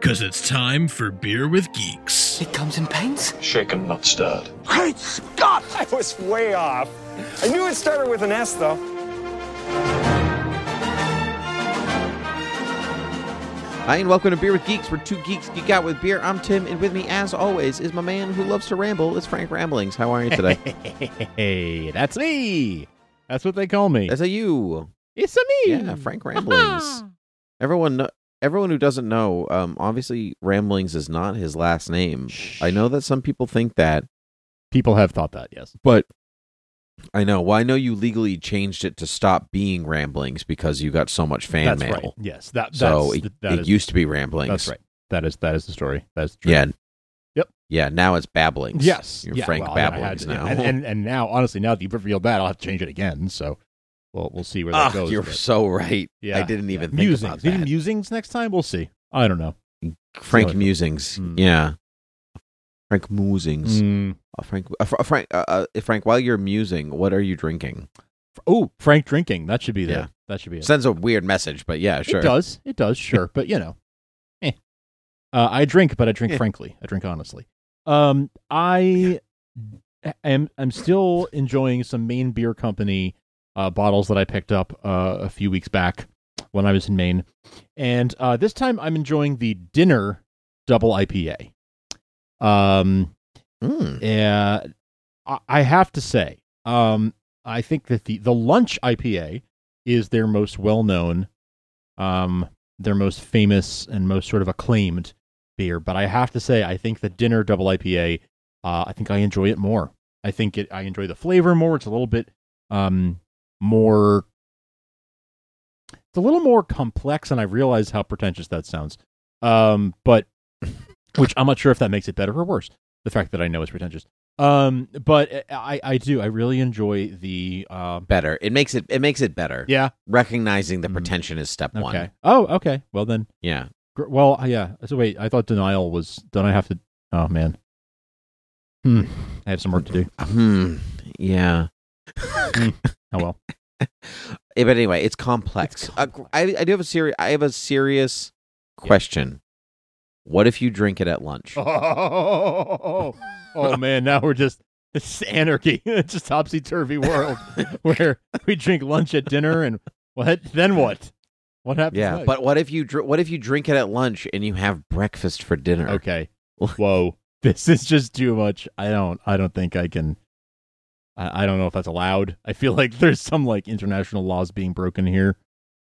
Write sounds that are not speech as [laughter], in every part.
Cause it's time for Beer with Geeks. It comes in paints. Shaken, not stirred. Great Scott! I was way off. I knew it started with an S, though. Hi, and welcome to Beer with Geeks, where two geeks geek out with beer. I'm Tim, and with me, as always, is my man who loves to ramble. It's Frank Ramblings. How are you today? [laughs] Hey, that's me. That's what they call me. That's a you. It's a me. Yeah, Frank Ramblings. [laughs] everyone, kno- everyone who doesn't know, um, obviously Ramblings is not his last name. I know that some people think that, People have thought that, yes. but I know. Well, I know you legally changed it to stop being Ramblings because you got so much fan that's mail. right. Yes, that that's So it, that it is- used to be Ramblings. That's right. That is that is the story. That's true. Yeah. Yep. Yeah. Now it's Babblings. Yes. You're yeah, Frank well, I- I had Babblings to- now. And, and [laughs] and now, honestly, now that you've revealed that, I'll have to change it again. So, we'll we'll see where that Ah, goes. you're but- so right. yeah, I didn't yeah. even think musings. about Maybe musings next time. We'll see. I don't know. Frank Silly. Musings. Hmm. Yeah. Frank Musings. Mm. Uh, Frank. Uh, Frank. Uh, uh, Frank. While you're musing, what are you drinking? Oh, Frank drinking. That should be there. Yeah. That should be it. Sends a weird message, but yeah, sure. It does. It does. [laughs] Sure, but you know, eh. Uh, I drink, but I drink Yeah. frankly. I drink honestly. Um, I am. I'm still enjoying some Maine Beer Company uh, bottles that I picked up uh, a few weeks back when I was in Maine, and uh, this time I'm enjoying the Dinner Double IPA. Um, Mm. uh, I- I have to say, um, I think that the the lunch IPA is their most well known, um, their most famous and most sort of acclaimed beer. But I have to say, I think the dinner double IPA, uh, I think I enjoy it more. I think it, I enjoy the flavor more. It's a little bit, um, more. It's a little more complex, and I realize how pretentious that sounds. Um, but [laughs] which I'm not sure if that makes it better or worse. The fact that I know it's pretentious. Um, but I, I do. I really enjoy the. Um, Better. It makes it. It makes it better. yeah. Recognizing the Mhm. pretension is step one. Okay. Oh, okay. Well then. Yeah. gr- Well, uh, yeah. So wait, I thought denial was. Don't I have to? Oh man. Hmm. I have some work to do. Hmm. Yeah. [laughs] Oh well. [laughs] But anyway, it's complex. It's Uh, complex. I, I do have a serious. I have a serious question. What if you drink it at lunch? [laughs] Oh, oh man. Now we're just. It's anarchy. [laughs] It's just topsy turvy world where we drink lunch at dinner and what? Then what? What happens? yeah, next? but what if you dr- what if you drink it at lunch and you have breakfast for dinner? Okay. Whoa. This is just too much. I don't I don't think I can I, I don't know if that's allowed. I feel like [laughs] there's some like international laws being broken here.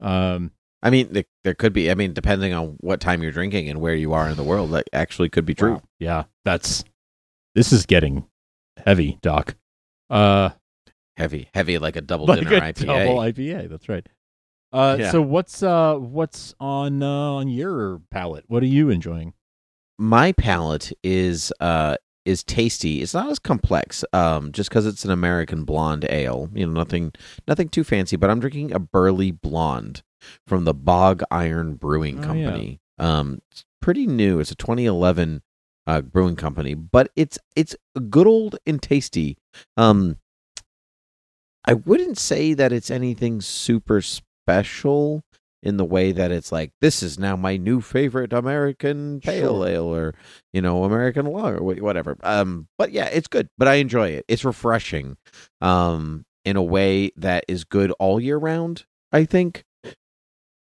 Um I mean, there, there could be. I mean, depending on what time you're drinking and where you are in the world, that actually could be true. wow. Yeah, that's this is getting heavy, Doc. Uh Heavy, heavy like a double [laughs] like dinner a IPA. double IPA, that's right. Uh Yeah. so what's uh what's on uh, on your palate? What are you enjoying? My palate is uh is tasty. It's not as complex, um, just because it's an American blonde ale. You know, nothing nothing too fancy. But I'm drinking a Burley Blonde from the Bog Iron Brewing Oh, yeah. Company. Um, it's pretty new. It's a 2011 uh, brewing company, but it's it's good old and tasty. Um, I wouldn't say that it's anything super special in the way that it's like this is now my new favorite American pale Sure. ale or you know American lager wh- whatever. Um, but yeah, it's good. But I enjoy it. It's refreshing, um, in a way that is good all year round. I think.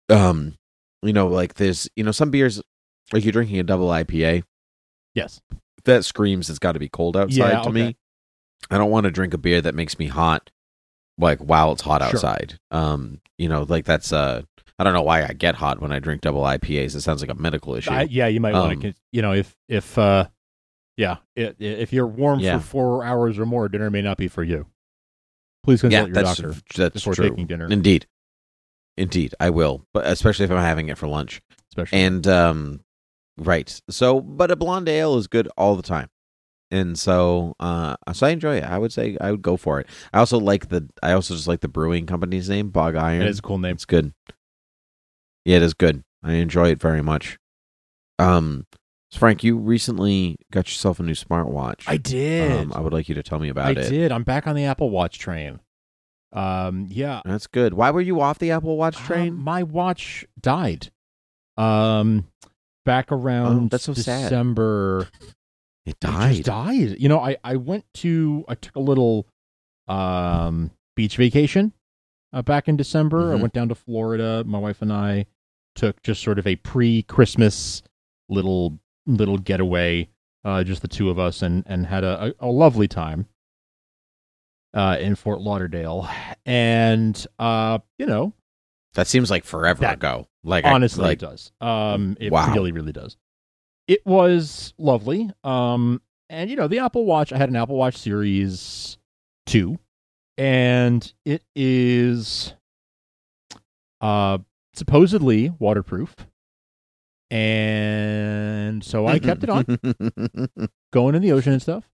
Um, you know, like there's you know some beers like you're drinking a double IPA Yes. that screams it's got to be cold outside Yeah, to okay. me. I don't want to drink a beer that makes me hot, like while it's hot Sure. outside. Um, you know, like that's uh I don't know why I get hot when I drink double IPAs. It sounds like a medical issue. I, yeah, you might Um, want to, you know, if if uh, yeah, if you're warm Yeah. for four hours or more, dinner may not be for you. Please yeah, consult your that's doctor that's before true. taking dinner, Indeed, indeed, I will, but especially if I'm having it for lunch. especially. And um, right. So, but a blonde ale is good all the time, and so uh, so I enjoy it. I would say I would go for it. I also like the. I also just like the brewing company's name, Bog Iron. it is a cool name. It's good. Yeah, it is good. I enjoy it very much. Um, so Frank, you recently got yourself a new smartwatch. I did. Um, I would like you to tell me I about it. I did. I'm back on the Apple Watch train. Um, yeah. That's good. Why were you off the Apple Watch Um, train? my watch died. Um, back around Oh, that's so sad. December. it died. It just died. You know, I I went to I took a little um beach vacation uh, back in December. I Mhm. went down to Florida. My wife and I took just sort of a pre-Christmas little little getaway, uh, just the two of us, and and had a, a, a lovely time uh, in Fort Lauderdale. And uh, you know, That seems like forever That- ago. Like I- honestly like it does um it Wow. really really does it was lovely um and you know the apple watch i had an apple watch series 2 and it is uh supposedly waterproof. And so i kept it on [laughs] going in the ocean and stuff.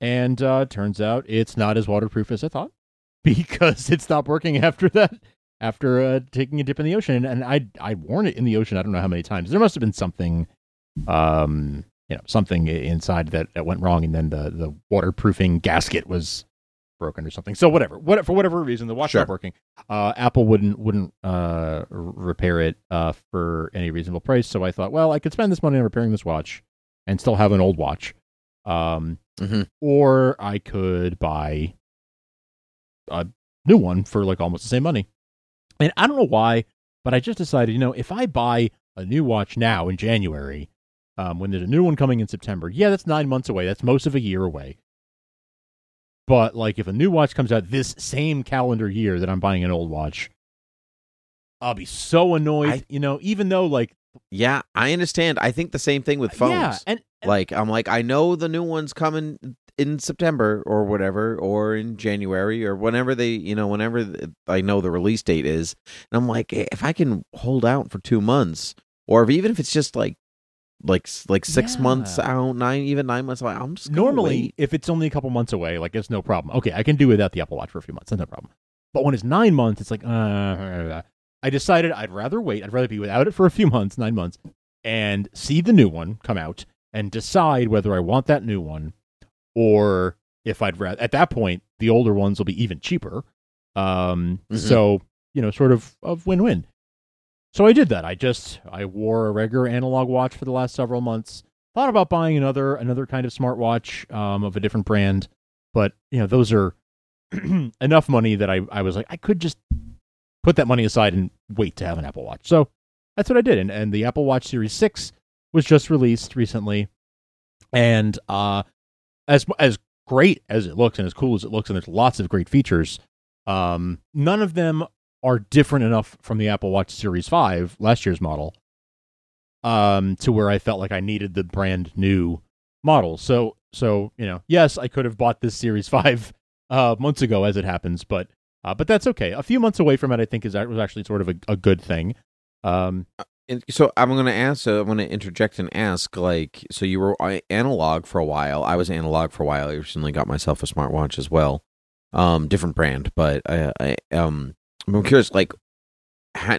And uh turns out it's not as waterproof as i thought [laughs] because it stopped working after that after uh, taking a dip in the ocean. And i i worn it in the ocean i don't know how many times. There must have been something um you know something inside that, that went wrong. And then the the waterproofing gasket was broken or something so whatever what for whatever reason the watch Sure. stopped working uh apple wouldn't wouldn't uh repair it uh for any reasonable price so i thought well i could spend this money on repairing this watch and still have an old watch um Mhm. or i could buy a new one for like almost the same money and I don't know why, but I just decided, you know, if I buy a new watch now in January, um, when there's a new one coming in September, yeah, that's nine months away. That's most of a year away. But like, if a new watch comes out this same calendar year that I'm buying an old watch, I'll be so annoyed. I- you know, even though like, yeah, I understand. I think the same thing with phones. yeah, and, and like I'm like I know the new one's coming in September or whatever or in January or whenever they you know whenever th- I know the release date is and I'm like eh, if I can hold out for 2 months or if, even if it's just like like like 6 Yeah. months out 9 even 9 months like, I'm just normally wait. if it's only a couple months away like it's no problem okay i can do without the apple watch for a few months that's no problem but when it's nine months it's like uh, i decided i'd rather wait i'd rather be without it for a few months nine months and see the new one come out and decide whether i want that new one or if i'd rather at that point the older ones will be even cheaper um Mhm. so you know sort of of win-win so i did that i just i wore a regular analog watch for the last several months thought about buying another another kind of smartwatch um, of a different brand, but you know those are [clears throat] enough money that I, I was like I could just put that money aside and wait to have an Apple Watch. So that's what I did, and and the Apple Watch Series Six was just released recently, and uh, as as great as it looks and as cool as it looks, and there's lots of great features. Um, none of them are different enough from the Apple Watch Series Five, last year's model, um, to where I felt like I needed the brand new model. So, so you know, yes, I could have bought this Series [laughs] Five uh, months ago, as it happens, but uh, but that's okay. A few months away from it, I think is was actually sort of a, a good thing. Um, And so I'm going to ask. So I'm going to interject and ask. Like, so you were uh, analog for a while. I was analog for a while. I recently got myself a smartwatch as well. Um, different brand, but I, I um, I'm curious. Like,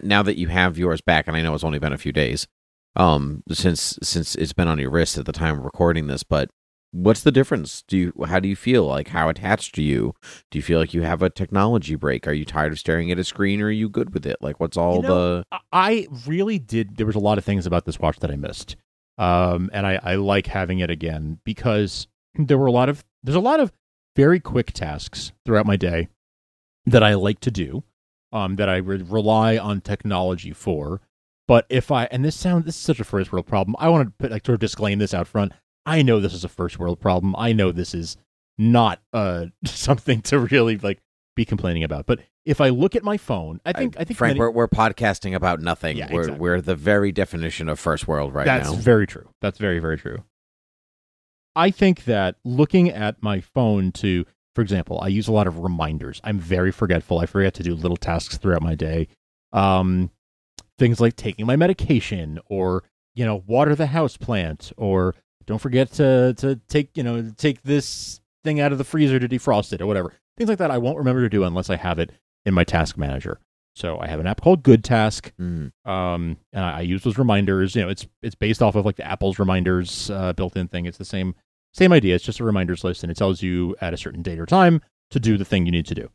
now that you have yours back, and I know it's only been a few days, um, since since it's been on your wrist at the time of recording this, but what's the difference? Do you how do you feel? Like, how attached to you? Do you feel like you have a technology break? Are you tired of staring at a screen, or are you good with it? Like, what's all You know, the I- really did. There was a lot of things about this watch that I missed, um, and I, I like having it again because there were a lot of there's a lot of very quick tasks throughout my day that I like to do, um, that I re- rely on technology for. But if I and this sounds this is such a first world problem, I want to put like sort of disclaim this out front. I know this is a first world problem. I know this is not uh [laughs] something to really like be complaining about. But if I look at my phone, I think I, think Frank, many- we're, we're podcasting about nothing. Yeah, we're exactly. we're the very definition of first world right That's now. That's very true. That's very, very true. I think that looking at my phone to, for example, I use a lot of reminders. I'm very forgetful. I forget to do little tasks throughout my day. Um, things like taking my medication or, you know, water the house plant or don't forget to, to take, you know, take this thing out of the freezer to defrost it or whatever. Things like that I won't remember to do unless I have it in my task manager. So I have an app called Good Task Mm. um, and I, I use those reminders. You know, it's it's based off of like the Apple's reminders uh, built-in thing. It's the same same idea. It's just a reminders list, and it tells you at a certain date or time to do the thing you need to do.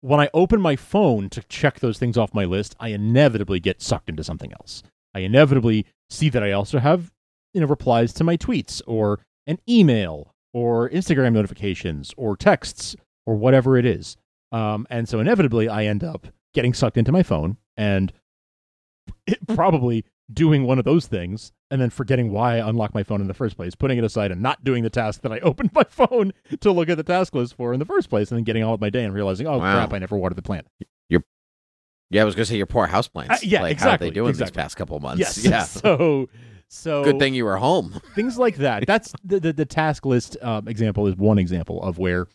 When I open my phone to check those things off my list, I inevitably get sucked into something else. I inevitably see that I also have you know replies to my tweets or an email or Instagram notifications or texts or whatever it is. Um, and so inevitably, I end up getting sucked into my phone and it, probably doing one of those things and then forgetting why I unlocked my phone in the first place, putting it aside and not doing the task that I [laughs] opened my phone to look at the task list for in the first place, and then getting on with my day and realizing, oh Wow. crap, I never watered the plant. Your, Yeah, I was gonna say your poor houseplants. Uh, yeah, like, exactly, How are they doing exactly. these past couple months? Yes. Yeah. [laughs] So, so Good thing you were home. [laughs] things like that. That's the the, the task list um, example is one example of where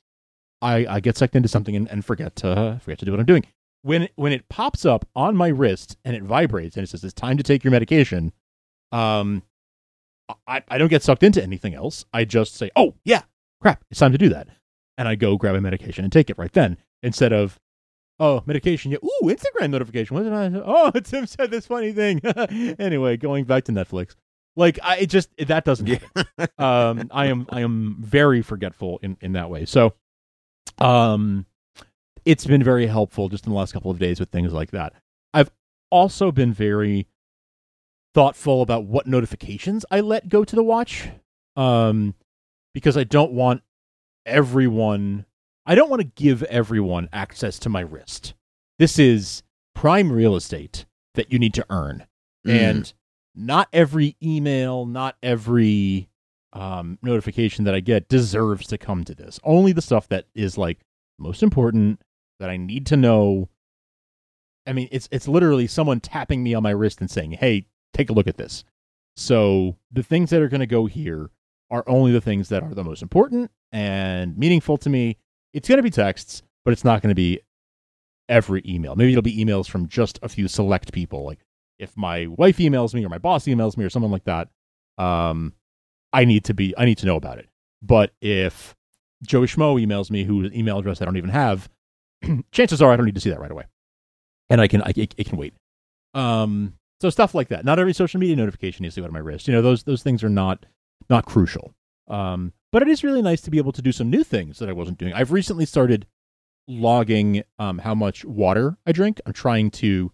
I, I get sucked into something and, and forget to forget to do what I'm doing. When when it pops up on my wrist and it vibrates and it says it's time to take your medication, um, I I don't get sucked into anything else. I just say, oh yeah, crap, it's time to do that, and I go grab a medication and take it right then instead of. Oh, medication. Yeah. Ooh, Instagram notification. Did I? [laughs] Oh, [laughs] Tim said this funny thing. [laughs] anyway, going back to Netflix. Like I it just that doesn't happen. um I am I am very forgetful in in that way. So um it's been very helpful just in the last couple of days with things like that. I've also been very thoughtful about what notifications I let go to the watch. Um because I don't want everyone I don't want to give everyone access to my wrist. This is prime real estate that you need to earn. Mm. And not every email, not every um, notification that I get deserves to come to this. Only the stuff that is like most important that I need to know. I mean, it's it's literally someone tapping me on my wrist and saying, "Hey, take a look at this." So the things that are going to go here are only the things that are the most important and meaningful to me. It's going to be texts, but it's not going to be every email. Maybe it'll be emails from just a few select people. Like if my wife emails me or my boss emails me or someone like that, um, I need to be I need to know about it. But if Joey Schmo emails me, whose email address I don't even have, [clears throat] chances are I don't need to see that right away, and I can I, it, it can wait. Um, so stuff like that. Not every social media notification needs to go to my wrist. You know those those things are not not crucial. Um, but it is really nice to be able to do some new things that I wasn't doing. I've recently started logging um, how much water I drink. I'm trying to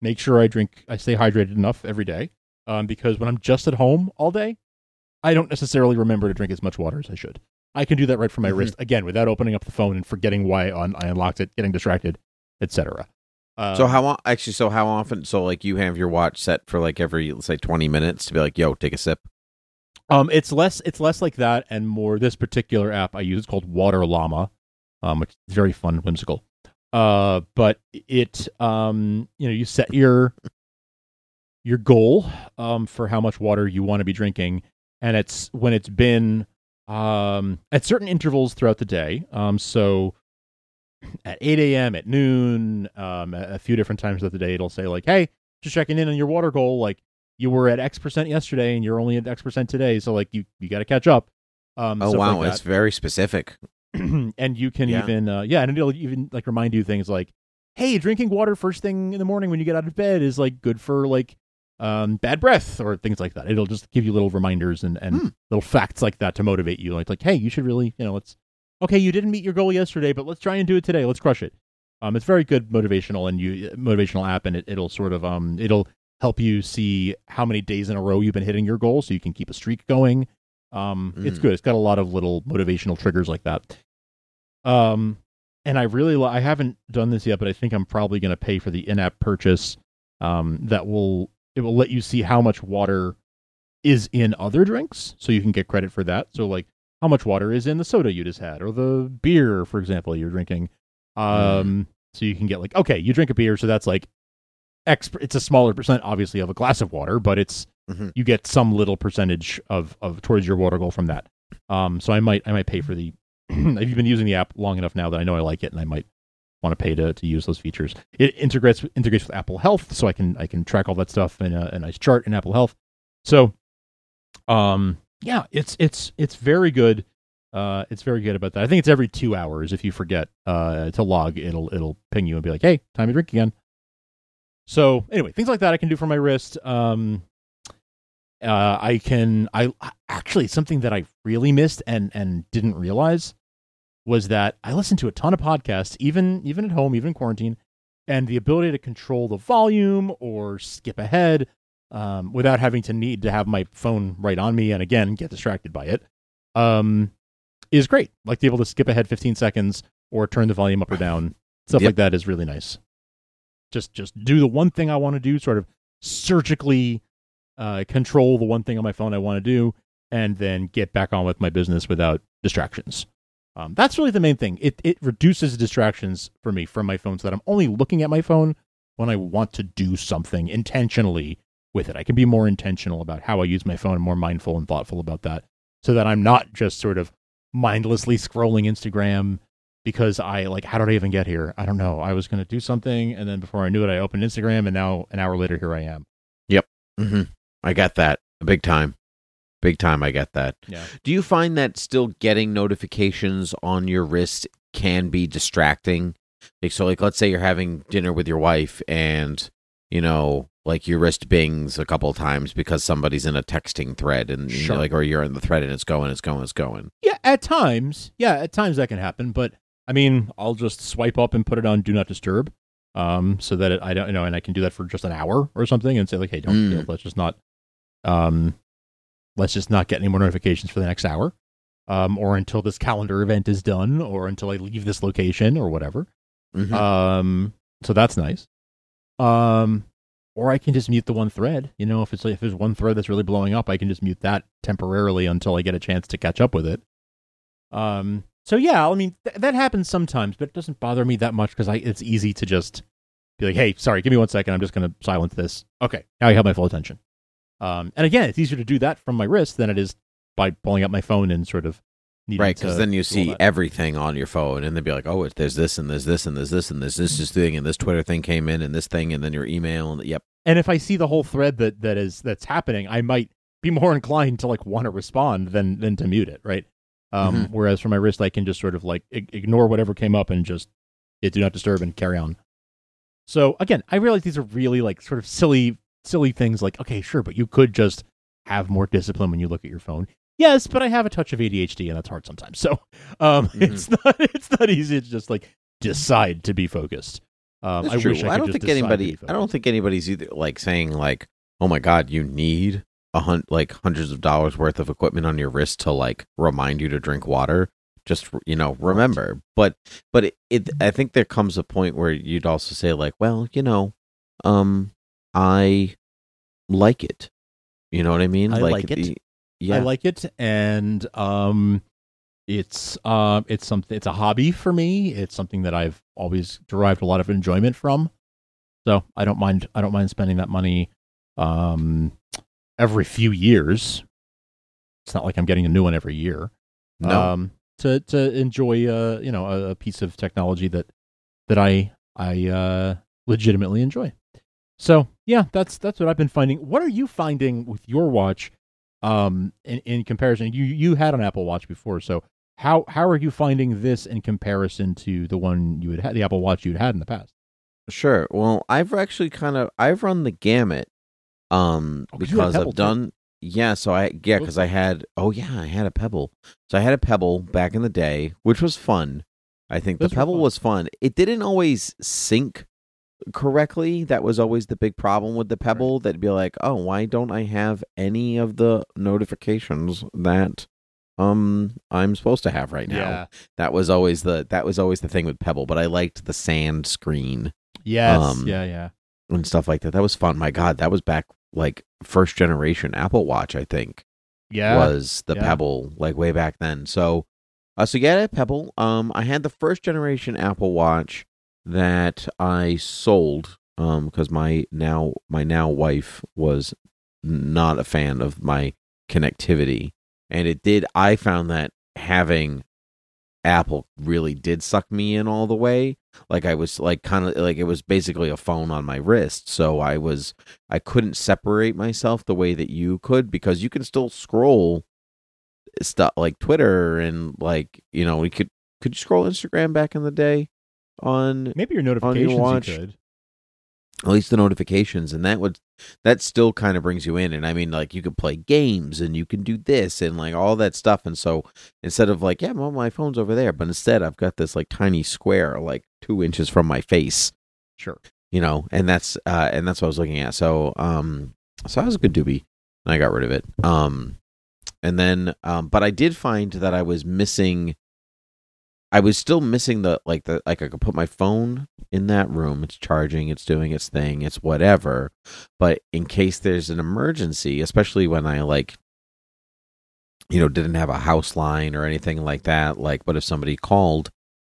make sure I drink, I stay hydrated enough every day. Um, because when I'm just at home all day, I don't necessarily remember to drink as much water as I should. I can do that right from my Mhm. wrist again without opening up the phone and forgetting why I, I unlocked it, getting distracted, etc. Um, so how o- actually? So how often? So like you have your watch set for like every let's say twenty minutes to be like, yo, take a sip. Um, it's less it's less like that and more this particular app I use is called Water Llama, um, which is very fun, whimsical. Uh, but it um, you know, you set your your goal um for how much water you want to be drinking, and it's when it's been um at certain intervals throughout the day. Um, so at 8 a.m., at noon, um, a few different times of the day, it'll say like, "Hey, just checking in on your water goal. Like, you were at X percent yesterday, and you're only at X percent today. So like, you you got to catch up." Um, Oh wow, like it's very specific. [clears throat] and you can Yeah. even uh, yeah, and it'll even like remind you things like, "Hey, drinking water first thing in the morning when you get out of bed is like good for like." Um, bad breath or things like that. It'll just give you little reminders and, and Hmm. little facts like that to motivate you. Like, like, hey, you should really, you know, let's okay, you didn't meet your goal yesterday, but let's try and do it today. Let's crush it. Um, it's very good motivational and you motivational app, and it, it'll sort of um, it'll help you see how many days in a row you've been hitting your goal, so you can keep a streak going. Um, it's Mm. good. It's got a lot of little motivational triggers like that. Um, and I really li- I haven't done this yet, but I think I'm probably going to pay for the in-app purchase. Um, that will it will let you see how much water is in other drinks, so you can get credit for that. So like how much water is in the soda you just had or the beer, for example, you're drinking. Um, So you can get like, okay, you drink a beer, so that's like X. It's a smaller percent, obviously, of a glass of water, but it's Mhm. you get some little percentage of of towards your water goal from that. Um, so I might I might pay for the. [clears throat] I've been using the app long enough now that I know I like it, and I might want to pay to, to use those features. It integrates integrates with Apple Health, so I can I can track all that stuff in a, a nice chart in Apple Health. So, um, yeah, it's it's it's very good. Uh, it's very good about that. I think it's every two hours. If you forget uh, to log, it'll it'll ping you and be like, "Hey, time to drink again." So anyway, things like that I can do for my wrist. Um, uh, I can I actually something that I really missed and and didn't realize was that I listened to a ton of podcasts, even even at home, even in quarantine, and the ability to control the volume or skip ahead um, without having to need to have my phone right on me and again get distracted by it um, is great. Like to be able to skip ahead 15 seconds or turn the volume up or down, stuff Yep. like that is really nice. Just just do the one thing I want to do, sort of surgically uh, control the one thing on my phone I want to do, and then get back on with my business without distractions. Um, that's really the main thing. It it reduces distractions for me from my phone, so that I'm only looking at my phone when I want to do something intentionally with it. I can be more intentional about how I use my phone more mindful and thoughtful about that, so that I'm not just sort of mindlessly scrolling Instagram because I like how did I even get here? I don't know. I was going to do something, and then before I knew it, I opened Instagram, and now an hour later, here I am. Yep. hmm I got that big time, big time. I get that. Yeah. Do you find that still getting notifications on your wrist can be distracting? Like so, like let's say you're having dinner with your wife, and you know, like your wrist bings a couple times because somebody's in a texting thread, and you know, like or you're in the thread and it's going, it's going, it's going. Yeah, at times. Yeah, at times that can happen. But I mean, I'll just swipe up and put it on Do Not Disturb, um, so that it, I don't, you know, and I can do that for just an hour or something, and say like, hey, don't, Mm. let's just not, um, let's just not get any more notifications for the next hour, um, or until this calendar event is done, or until I leave this location or whatever. Mhm. Um, so that's nice. Um, or I can just mute the one thread. You know, if it's if there's one thread that's really blowing up, I can just mute that temporarily until I get a chance to catch up with it. Um, so yeah, I mean th- that happens sometimes, but it doesn't bother me that much because I it's easy to just be like, hey, sorry, give me one second. I'm just going to silence this. Okay, now I have my full attention. Um, and again, it's easier to do that from my wrist than it is by pulling up my phone and sort of needing Right, because then you see everything on your phone, and they'd be like, "Oh, there's this, and there's this, and there's this, and there's this, this thing, and this Twitter thing came in, and this thing, and then your email, and yep, and if I see the whole thread that that is that's happening, I might be more [laughs] inclined to like want to respond than than to mute it, right? Um, Mhm. Whereas for my wrist, I can just sort of like ignore whatever came up and just it do not disturb and carry on. So again, I realize these are really like sort of silly silly things. Like okay, sure, but you could just have more discipline when you look at your phone. Yes, but I have a touch of ADHD and that's hard sometimes. So [laughs] um, Mhm. it's not [laughs] it's not easy to just like decide to be focused. Um, I true. wish I, I, don't think anybody. I don't think anybody's either like saying like, "Oh my God, you need a hun- like hundreds of dollars worth of equipment on your wrist to like remind you to drink water." Just you know, remember. But but it, it. I think there comes a point where you'd also say like, "Well, you know, um, I like it." You know what I mean? I like it. the- yeah. I like it, and um, it's um, it's something. It's a hobby for me. It's something that I've always derived a lot of enjoyment from. So I don't mind. I don't mind spending that money um, every few years. It's not like I'm getting a new one every year. no. Um, to to enjoy uh, you know a, a piece of technology that that I I uh, legitimately enjoy. So yeah, that's that's what I've been finding. What are you finding with your watch? Um, in, in comparison, you you had an Apple Watch before, so how how are you finding this in comparison to the one you had had, the Apple Watch you'd had in the past? Sure. Well, I've actually kind of I've run the gamut, um, Oh, 'cause you had a because I've too. done yeah. So I yeah, because I had oh yeah, I had a Pebble. So I had a Pebble back in the day, which was fun. I think Those the Pebble fun. was fun. It didn't always sync correctly. That was always the big problem with the Pebble. That'd be like, oh, why don't I have any of the notifications that um I'm supposed to have right now? Yeah. That was always the that was always the thing with Pebble. But I liked the sand screen Yes. Um, yeah. Yeah. and stuff like that. That was fun. My God, that was back like first generation Apple Watch. I think Yeah. was the yeah. Pebble like way back then. So, uh, so yeah, I had a Pebble. Um, I had the first generation Apple Watch that I sold um because my now my now wife was not a fan of my connectivity. And it did I found that having Apple really did suck me in all the way. Like I was like kind of like it was basically a phone on my wrist. So I was I couldn't separate myself the way that you could because you can still scroll stuff like Twitter and like you know we could could you scroll Instagram back in the day on Maybe your on your notifications watch you could. at least the notifications and that would that still kind of brings you in and i mean like you could play games and you can do this and like all that stuff and so instead of like yeah well, my phone's over there but instead i've got this like tiny square like two inches from my face Sure. you know and that's uh and that's what i was looking at so um so that was a good doobie and i got rid of it um and then um but i did find that i was missing i was still missing the like the like i could put my phone in that room it's charging it's doing its thing it's whatever but in case there's an emergency especially when i like you know didn't have a house line or anything like that like but if somebody called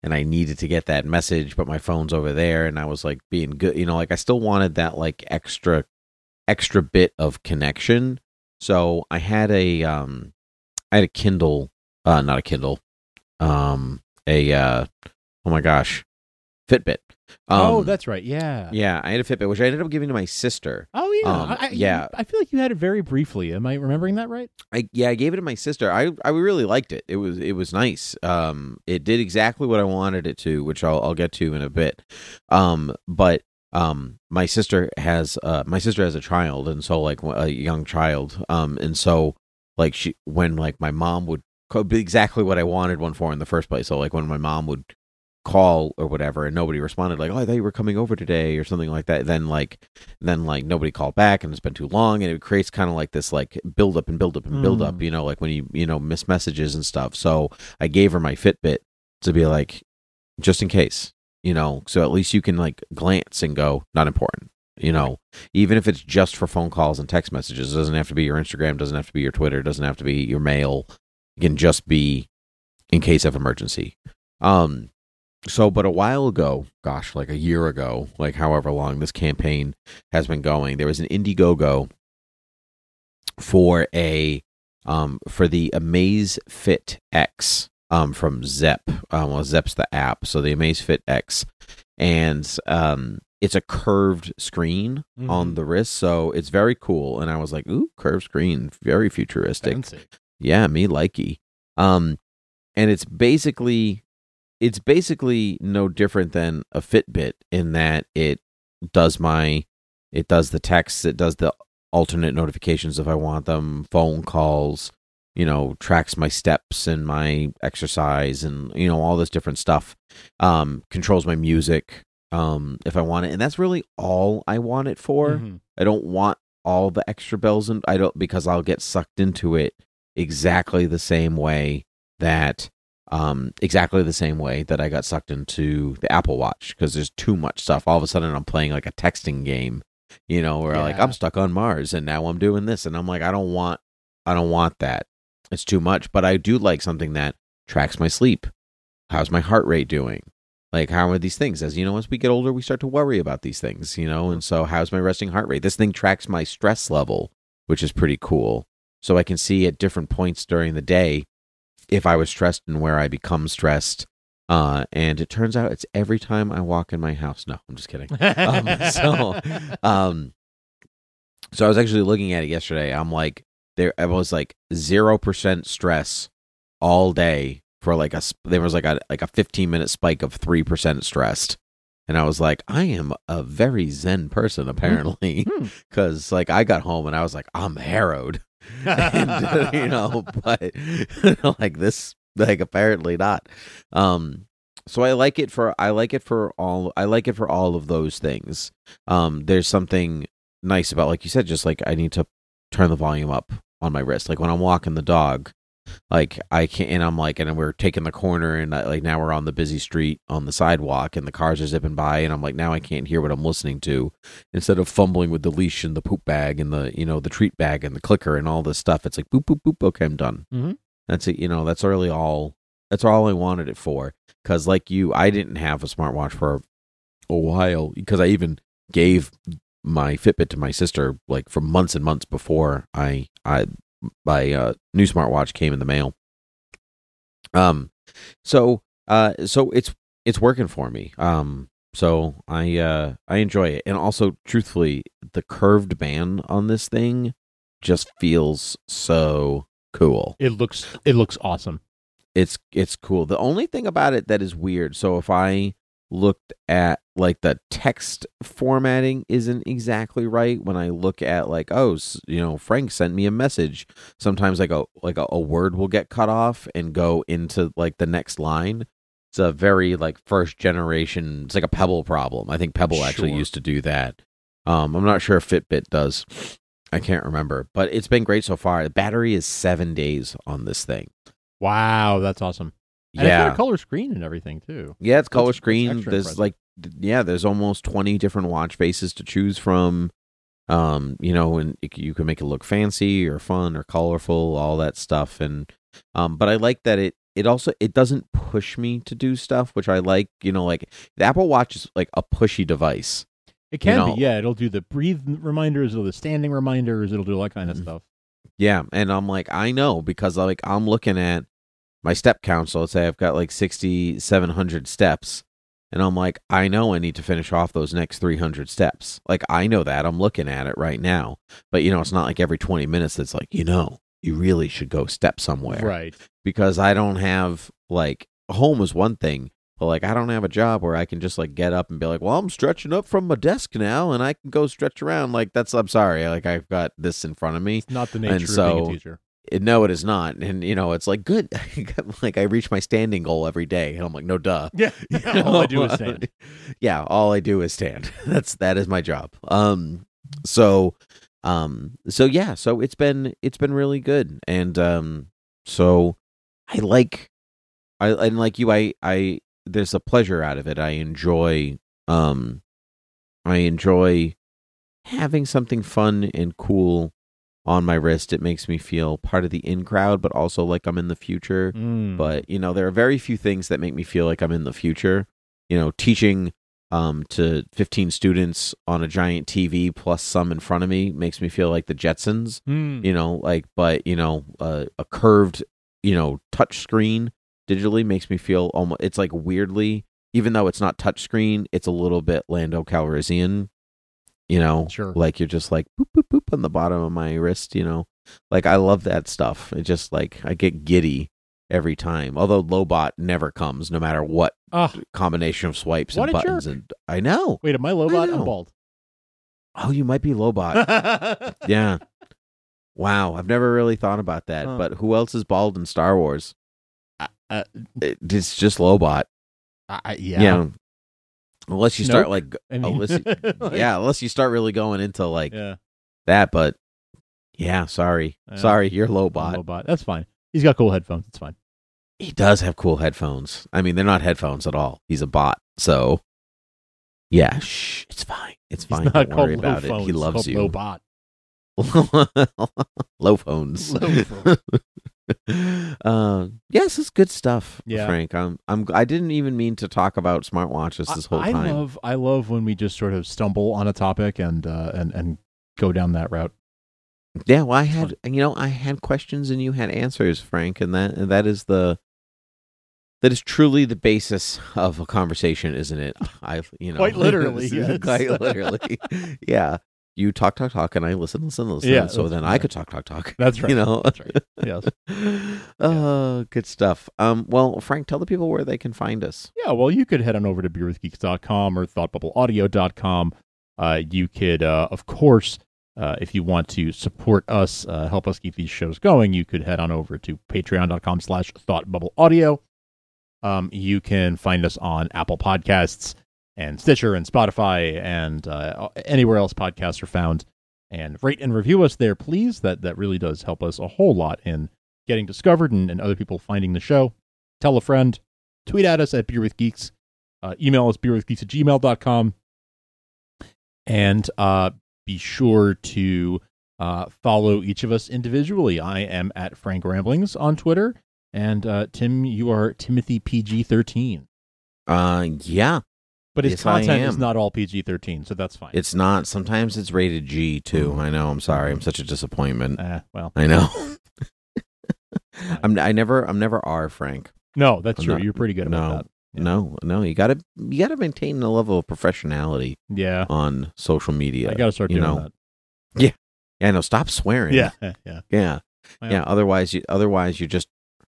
and I needed to get that message, but my phone's over there, and I was like being good, you know, like I still wanted that like extra, extra bit of connection. So I had a, um, I had a Kindle, uh, not a Kindle, um, a, uh, oh my gosh, Fitbit. Um, oh, that's right. Yeah. yeah, I had a Fitbit, which I ended up giving to my sister. Oh yeah. Um, I, I- yeah. I feel like you had it very briefly. Am I remembering that right? I yeah, I gave it to my sister. I I really liked it. It was it was nice. Um, it did exactly what I wanted it to, which I'll I'll get to in a bit. Um, but um, my sister has uh my sister has a child, and so like a young child. Um, and so like she when like my mom would exactly what I wanted one for in the first place. So like when my mom would call or whatever and nobody responded like oh i thought you were coming over today or something like that then like then like nobody called back and it's been too long and it creates kind of like this like build up and build up and build up Mm. you know like when you you know miss messages and stuff so i gave her my fitbit to be like just in case you know so at least you can like glance and go not important you know even if it's just for phone calls and text messages it doesn't have to be your instagram doesn't have to be your twitter doesn't have to be your mail it can just be in case of emergency um so but a while ago gosh like a year ago like however long this campaign has been going there was an indiegogo for a um for the amaze fit x um from Zepp um well Zepp's the app so the Amazfit X and um it's a curved screen on Mhm. the wrist so it's very cool and i was like ooh curved screen very futuristic Fancy. Yeah, me likey. Um, and it's basically it's basically no different than a Fitbit in that it does my it does the texts, it does the alternate notifications if I want them, phone calls, you know, tracks my steps and my exercise and you know all this different stuff. Um, controls my music um if I want it, and that's really all I want it for. Mhm. I don't want all the extra bells and I don't because I'll get sucked into it exactly the same way that um exactly the same way that I got sucked into the Apple Watch because there's too much stuff. All of a sudden I'm playing like a texting game, you know, where like I'm stuck on Mars and now I'm doing this and I'm like I don't want I don't want that. It's too much, but I do like something that tracks my sleep. How's my heart rate doing? Like how are these things? As you know, as we get older, we start to worry about these things, you know. And so, how's my resting heart rate? This thing tracks my stress level, which is pretty cool. So I can see at different points during the day if I was stressed and where I become stressed. Uh, and it turns out it's every time I walk in my house. No, I'm just kidding. um, [laughs] so, um, so I was actually looking at it yesterday. I'm like, there, I was like zero percent stress all day for like a. There was like a like a 15 minute spike of three percent stressed, and I was like, I am a very zen person apparently, Hmm. [laughs] because like I got home and I was like, I'm harrowed, [laughs] and uh, you know, [laughs] but like this, like apparently not. Um, so I like it for I like it for all I like it for all of those things. Um, there's something nice about like you said, just like I need to turn the volume up on my wrist. Like when I'm walking the dog, like I can't, and I'm like, and we're taking the corner, and I, like now we're on the busy street on the sidewalk, and the cars are zipping by, and I'm like, now I can't hear what I'm listening to. Instead of fumbling with the leash and the poop bag and the you know the treat bag and the clicker and all this stuff, it's like boop boop boop. Okay, I'm done. Mhm. That's it. You know, that's really all. That's all I wanted it for. Because like you, I didn't have a smartwatch for a while because I even gave my Fitbit to my sister like for months and months before I I my uh, new smartwatch came in the mail. Um, so uh, so it's it's working for me. Um, so I uh I enjoy it, and also truthfully, the curved band on this thing just feels so cool. It looks it looks awesome. It's it's cool. The only thing about it that is weird. So if I looked at like the text formatting isn't exactly right when I look at like oh you know Frank sent me a message. Sometimes like a like a, a word will get cut off and go into like the next line. It's a very like first generation. It's like a Pebble problem. I think Pebble actually used to do that. Um, I'm not sure if Fitbit does. I can't remember, but it's been great so far. The battery is seven days on this thing. Wow, that's awesome. And it's yeah, got a color screen and everything too. yeah, it's color That's- that's screen. extra There's impressive. like, yeah, there's almost 20 different watch faces to choose from. Um, you know, and it, you can make it look fancy or fun or colorful, all that stuff. And, um, but I like that it, it also, it doesn't push me to do stuff, which I like, you know, like the Apple Watch is like a pushy device. It can know- be, yeah. It'll do the breathe reminders, it'll do the standing reminders, it'll do all that kind of Mhm. stuff. Yeah. And I'm like, I know because like I'm looking at my step count. So let's say I've got like 6,700 steps. And I'm like, I know I need to finish off those next 300 steps. Like, I know that. I'm looking at it right now. But, you know, it's not like every 20 minutes it's like, you know, you really should go step somewhere. Right. Because I don't have, like, home is one thing. But, like, I don't have a job where I can just, like, get up and be like, well, I'm stretching up from my desk now and I can go stretch around. Like, that's, I'm sorry. Like, I've got this in front of me. It's not the And nature of so- being a teacher. It- no, it is not. And you know, it's like good. [laughs] like I reach my standing goal every day, and I'm like, no, duh. Yeah. [laughs] You [laughs] all I do is stand. yeah, all I do is stand. That's that is my job. Um, so, um, so yeah, so it's been it's been really good, and um, so I like, I and like you, I I there's a pleasure out of it. I enjoy, um, I enjoy having something fun and cool on my wrist. It makes me feel part of the in crowd, but also like I'm in the future. Mm. But you know, there are very few things that make me feel like I'm in the future. You know, teaching um, to 15 students on a giant TV plus some in front of me makes me feel like the Jetsons. Mm. You know, like, but you know, uh, a curved, you know, touch screen digitally makes me feel almost. It's like weirdly, even though it's not touch screen, it's a little bit Lando Calrissian. You know, Sure. like you're just like boop boop boop on the bottom of my wrist. You know, like I love that stuff. It just like I get giddy every time. Although Lobot never comes, no matter what Ah, combination of swipes and buttons. jerk. And I know. wait, am I Lobot? I'm bald. Oh, you might be Lobot. [laughs] yeah. Wow, I've never really thought about that. Huh. But who else is bald in Star Wars? Uh, It- it's just Lobot. I- Yeah. yeah. Unless you start like, I mean, unless [laughs] you, like- yeah, unless you start really going into like yeah. that. But yeah, sorry, sorry, you're low Lobot. Lobot. That's fine. He's got cool headphones. It's fine. He does have cool headphones. I mean, they're not headphones at all. He's a bot. So, yeah, shh, it's fine. It's fine. Don't worry low about it. He loves you. Lobot. [laughs] Low phones. Low phones. [laughs] uh, yes, it's good stuff, Yeah. Frank. I'm, I'm. I didn't even mean to talk about smartwatches this whole I, I time. love I love when we just sort of stumble on a topic and uh, and and go down that route. yeah, well, I had, you know, I had questions and you had answers, Frank, and that and that is the that is truly the basis of a conversation, isn't it? [laughs] I, you know, Quite [laughs] literally, yes. quite literally, [laughs] yeah. You talk, talk, talk, and I listen, listen, listen. Yeah, so then I could talk, talk, talk. [laughs] That's [laughs] right. You know, That's right. Yes. [laughs] Oh, good stuff. Um, well, Frank, tell the people where they can find us. Yeah, well, you could head on over to beerwithgeeks.com or thoughtbubbleaudio.com. Uh, you could, uh, of course, uh, if you want to support us, uh, help us keep these shows going, you could head on over to patreon.com slash thoughtbubbleaudio. Um, you can find us on Apple Podcasts and Stitcher and Spotify and uh, anywhere else podcasts are found. And rate and review us there, please. That that really does help us a whole lot in getting discovered and, and other people finding the show. Tell a friend. Tweet at us at Beer with Geeks. Uh, email us beerwithgeeks at gmail.com. And uh, be sure to uh, follow each of us individually. I am at Frank Ramblings on Twitter. And uh, Tim, you are Timothy PG13. Uh, yeah. But his Yes, content is not all PG thirteen, so that's fine. It's not. Sometimes it's rated G too. I know. I'm sorry. I'm such a disappointment. Eh, well, I know. [laughs] I'm. I never. I'm never R Frank. no, that's I'm true. not- You're pretty good about no, that. Yeah. no, no. You gotta. You gotta maintain a level of professionality Yeah, on social media. I got to start you doing know. that. Yeah. yeah, No. Stop swearing. Yeah, [laughs] yeah, yeah. Yeah. Yeah. Otherwise, you. Otherwise, you're just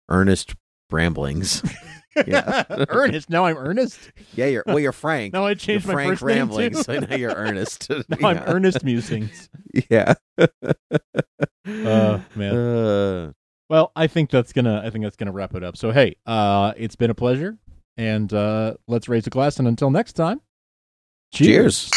earnest ramblings. [laughs] Yeah. [laughs] Ernest. Now I'm Ernest. yeah. You're. Well, you're Frank. Now I You're changed my Frank first name ramblings. too. so now you're Ernest. [laughs] now [laughs] I'm Ernest Musings. Yeah. Uh, man. Uh, Well, I think that's gonna. I think that's gonna wrap it up. So hey, uh, it's been a pleasure, and uh, let's raise a glass. And until next time, cheers.